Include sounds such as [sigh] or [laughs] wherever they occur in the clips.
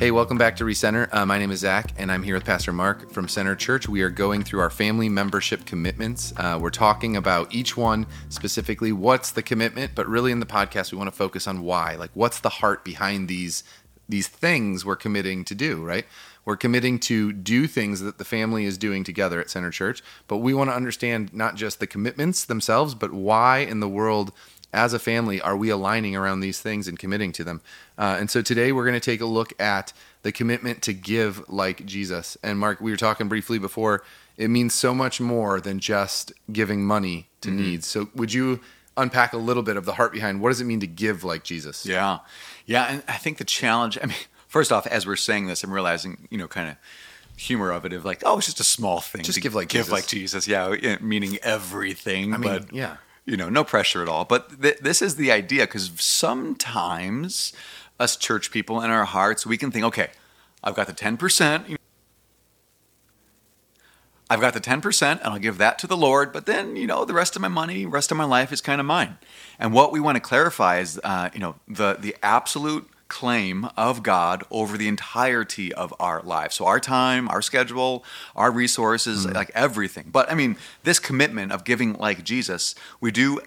Hey, welcome back to Recenter. Uh, my name is Zach, and I'm here with Pastor Mark from Center Church. We are going through our family membership commitments. Uh, we're talking about each one specifically, what's the commitment, but really in the podcast, we want to focus on why. Like, what's the heart behind these these things we're committing to do, right? We're committing to do things that the family is doing together at Center Church, but we want to understand not just the commitments themselves, but why in the world as a family are we aligning around these things and committing to them? Uh, and so today we're going to take a look at the commitment to give like jesus. And mark we were talking briefly before it means so much more than just giving money to mm-hmm. needs. So would you unpack a little bit of the heart behind what does it mean to give like jesus? Yeah. Yeah and i think the challenge i mean first off as we're saying this i'm realizing you know kind of humor of it of like oh it's just a small thing just give like give jesus. like jesus. Yeah meaning everything I mean, but yeah you know, no pressure at all. But th- this is the idea because sometimes us church people in our hearts, we can think, okay, I've got the 10%. I've got the 10% and I'll give that to the Lord, but then, you know, the rest of my money, rest of my life is kind of mine. And what we want to clarify is, uh, you know, the, the absolute claim of God over the entirety of our lives. So, our time, our schedule, our resources, mm like everything. But I mean, this commitment of giving like Jesus, we do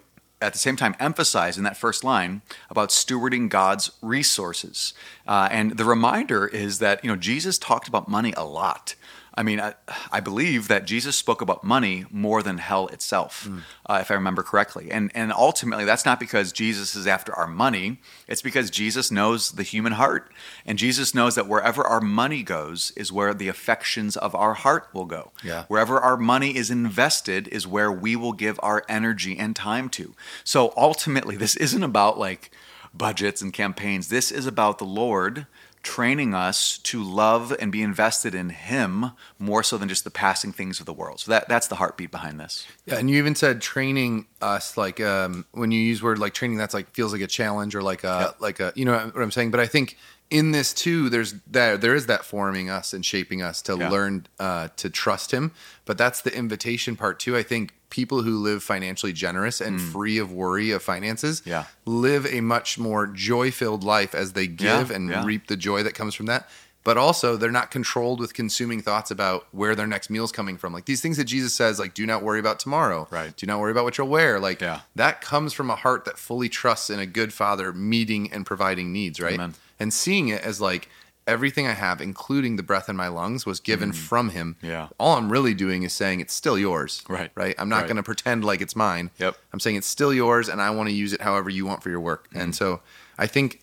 at the same time emphasize in that first line about stewarding God's resources. Uh, and the reminder is that, you know, Jesus talked about money a lot. I mean, I, I, believe that Jesus spoke about money more than hell itself, mm. uh, if I remember correctly. And, and ultimately, that's not because Jesus is after our money, it's because Jesus knows the human heart. And Jesus knows that wherever our money goes is where the affections of our heart will go. Yeah. Wherever our money is invested is where we will give our energy and time to. So ultimately, this isn't about like budgets and campaigns, this is about the Lord training us to love and be invested in Him more so than just the passing things of the world. So that that's the heartbeat behind this. Yeah, and you even said training us like um, when you use word like training, that's like feels like a challenge or like a yep. like a you know what I'm saying. But I think in this too, there's that there is that forming us and shaping us to yeah. learn uh, to trust Him. But that's the invitation part too. I think people who live financially generous and mm. free of worry of finances yeah. live a much more joy filled life as they give yeah, and yeah. reap the joy that comes from that. But also, they're not controlled with consuming thoughts about where their next meal is coming from. Like these things that Jesus says, like, do not worry about tomorrow. Right. Do not worry about what you'll wear. Like, that comes from a heart that fully trusts in a good father meeting and providing needs, right? Amen. And seeing it as like, everything I have, including the breath in my lungs, was given mm. from him. Yeah. All I'm really doing is saying it's still yours. Right. Right. I'm not right. going to pretend like it's mine. Yep. I'm saying it's still yours, and I want to use it however you want for your work. Mm. And so I think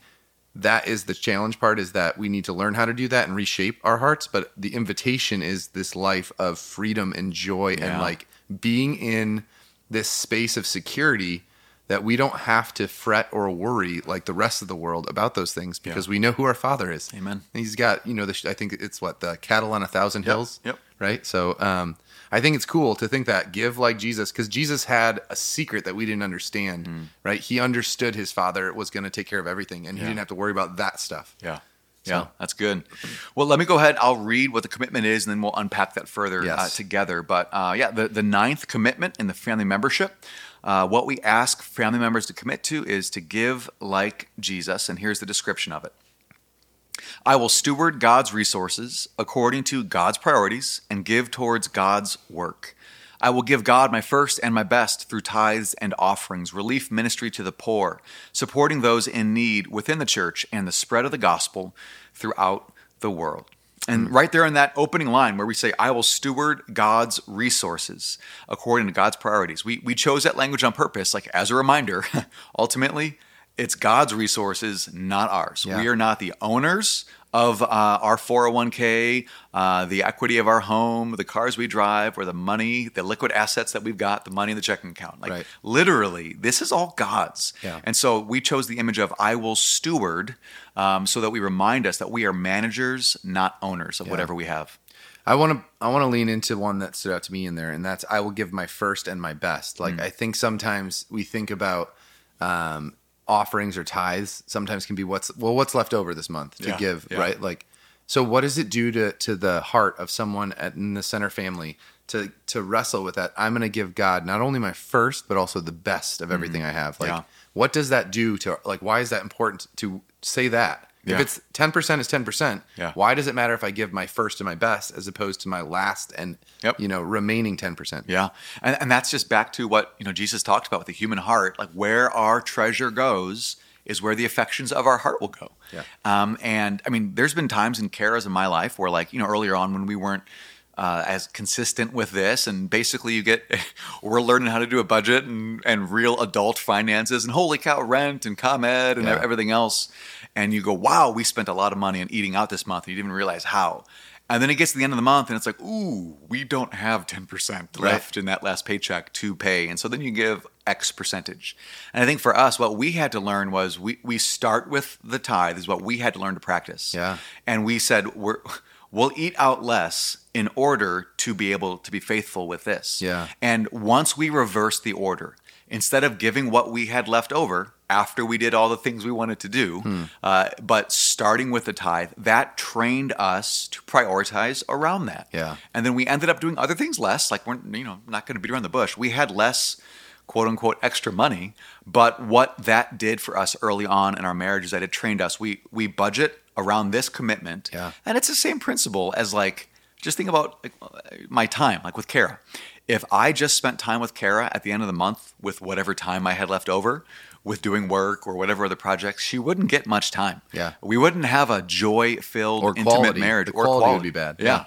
that is the challenge part is that we need to learn how to do that and reshape our hearts. But the invitation is this life of freedom and joy yeah. and like being in this space of security that we don't have to fret or worry like the rest of the world about those things because yeah. we know who our Father is. Amen. He's got you know the, I think it's what the cattle on a thousand hills. Yep. Right. So um, I think it's cool to think that give like Jesus because Jesus had a secret that we didn't understand. Mm. Right. He understood his Father was going to take care of everything, and he didn't have to worry about that stuff. Yeah. So. Yeah, that's good. Well, let me go ahead. I'll read what the commitment is, and then we'll unpack that further uh, yes. uh, together. But uh, yeah, the, the ninth commitment in the family membership uh, what we ask family members to commit to is to give like Jesus, and here's the description of it. I will steward God's resources according to God's priorities and give towards God's work. I will give God my first and my best through tithes and offerings, relief ministry to the poor, supporting those in need within the church, and the spread of the gospel throughout the world. And mm. right there in that opening line where we say, I will steward God's resources according to God's priorities, we, we chose that language on purpose, like as a reminder, [laughs] ultimately, it's God's resources, not ours. Yeah. We are not the owners of uh, our 401k, uh, the equity of our home, the cars we drive, or the money, the liquid assets that we've got, the money in the checking account. Like right. literally, this is all God's. Yeah. And so we chose the image of I will steward um, so that we remind us that we are managers, not owners of yeah. whatever we have. I want to I want to lean into one that stood out to me in there, and that's I will give my first and my best. Like mm. I think sometimes we think about um, offerings or tithes sometimes can be what's well what's left over this month to yeah, give yeah. right? Like so what does it do to to the heart of someone at, in the center family to to wrestle with that? I'm going to give god not only my first but also the best of everything mm, i have. Like yeah. what does that do to like why is that important to say that If it's 10% is 10%, Yeah. why does it matter if I give my first and my best as opposed to my last and Yep. you know remaining 10%? Yeah. And, and that's just back to what, you know, Jesus talked about with the human heart. Like where our treasure goes is where the affections of our heart will go. Yeah. Um, and I mean, there's been times in Kara's in my life where like, you know, earlier on when we weren't uh, as consistent with this. And basically you get [laughs] we're learning how to do a budget and, and real adult finances and holy cow rent and ComEd and Yeah. everything else. And you go wow we spent a lot of money on eating out this month. And you didn't even realize how. And then it gets to the end of the month and it's like ooh we don't have 10% left in that last paycheck to pay. And so then you give x percentage. And i think for us what we had to learn was we, we start with the tithe is what we had to learn to practice. Yeah. and we said we're we'll eat out less in order to be able to be faithful with this Yeah. and once we reversed the order instead of giving what we had left over after we did all the things we wanted to do Hmm. uh, but starting with the tithe that trained us to prioritize around that Yeah. and then we ended up doing other things less like we're you know not going to beat around the bush we had less quote unquote extra money but what that did for us early on in our marriage is that it trained us we we budget around this commitment Yeah. and it's the same principle as like just think about like, my time like with Kara if I just spent time with Kara at the end of the month with whatever time I had left over with doing work or whatever other projects she wouldn't get much time Yeah. we wouldn't have a joy filled Or intimate marriage The or quality would be bad. yeah.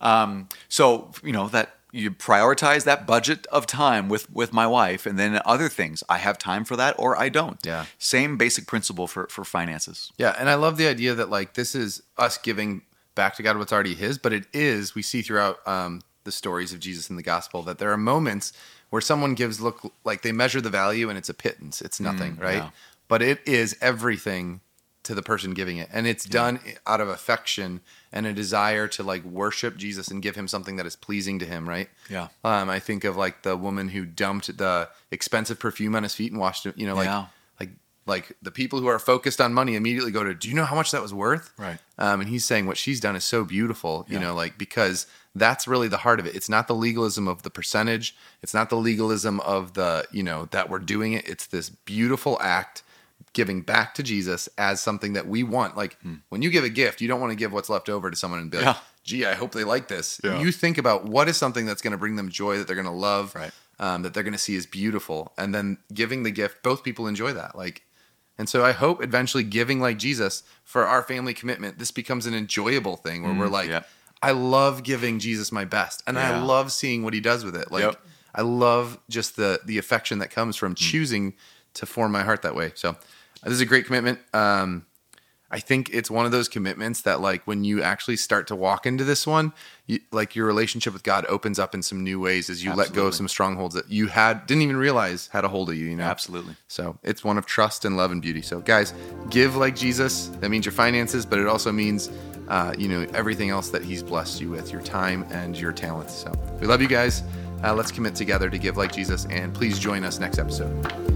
Um, so you know that you prioritize that budget of time with with my wife, and then other things I have time for that or I don't. Yeah. Same basic principle for for finances. Yeah, and I love the idea that like this is us giving back to God what's already His, but it is we see throughout um, the stories of Jesus in the gospel that there are moments where someone gives look like they measure the value and it's a pittance, it's nothing, right? yeah. But it is everything to the person giving it, and it's done out of affection and a desire to like worship Jesus and give Him something that is pleasing to Him, right? Yeah. Um, I think of like the woman who dumped the expensive perfume on his feet and washed it. You know, like Yeah. like like the people who are focused on money immediately go to, do you know how much that was worth? Right. Um, and he's saying what she's done is so beautiful, you Yeah. know, like because that's really the heart of it. It's not the legalism of the percentage. It's not the legalism of the, you know, that we're doing it. It's this beautiful act giving back to Jesus as something that we want. Like when you give a gift, you don't want to give what's left over to someone and be like, Hmm. Yeah. gee, I hope they like this. Yeah. You think about what is something that's going to bring them joy that they're going to love, Right. um, that they're going to see as beautiful. And then giving the gift, both people enjoy that. Like, and so I hope eventually giving like Jesus for our family commitment, this becomes an enjoyable thing where we're like, yeah. I love giving Jesus my best, and I love seeing what he does with it. Like, Yep. I love just the the affection that comes from choosing to form my heart that way. So, this is a great commitment. Um, I think it's one of those commitments that, like, when you actually start to walk into this one, you, like your relationship with God opens up in some new ways as you let go of some strongholds that you had didn't even realize had a hold of you. You know, Absolutely. so it's one of trust and love and beauty. So guys, give like Jesus. That means your finances, but it also means, uh, you know, everything else that He's blessed you with, your time and your talents. So we love you guys. Uh, let's commit together to give like Jesus, and please join us next episode.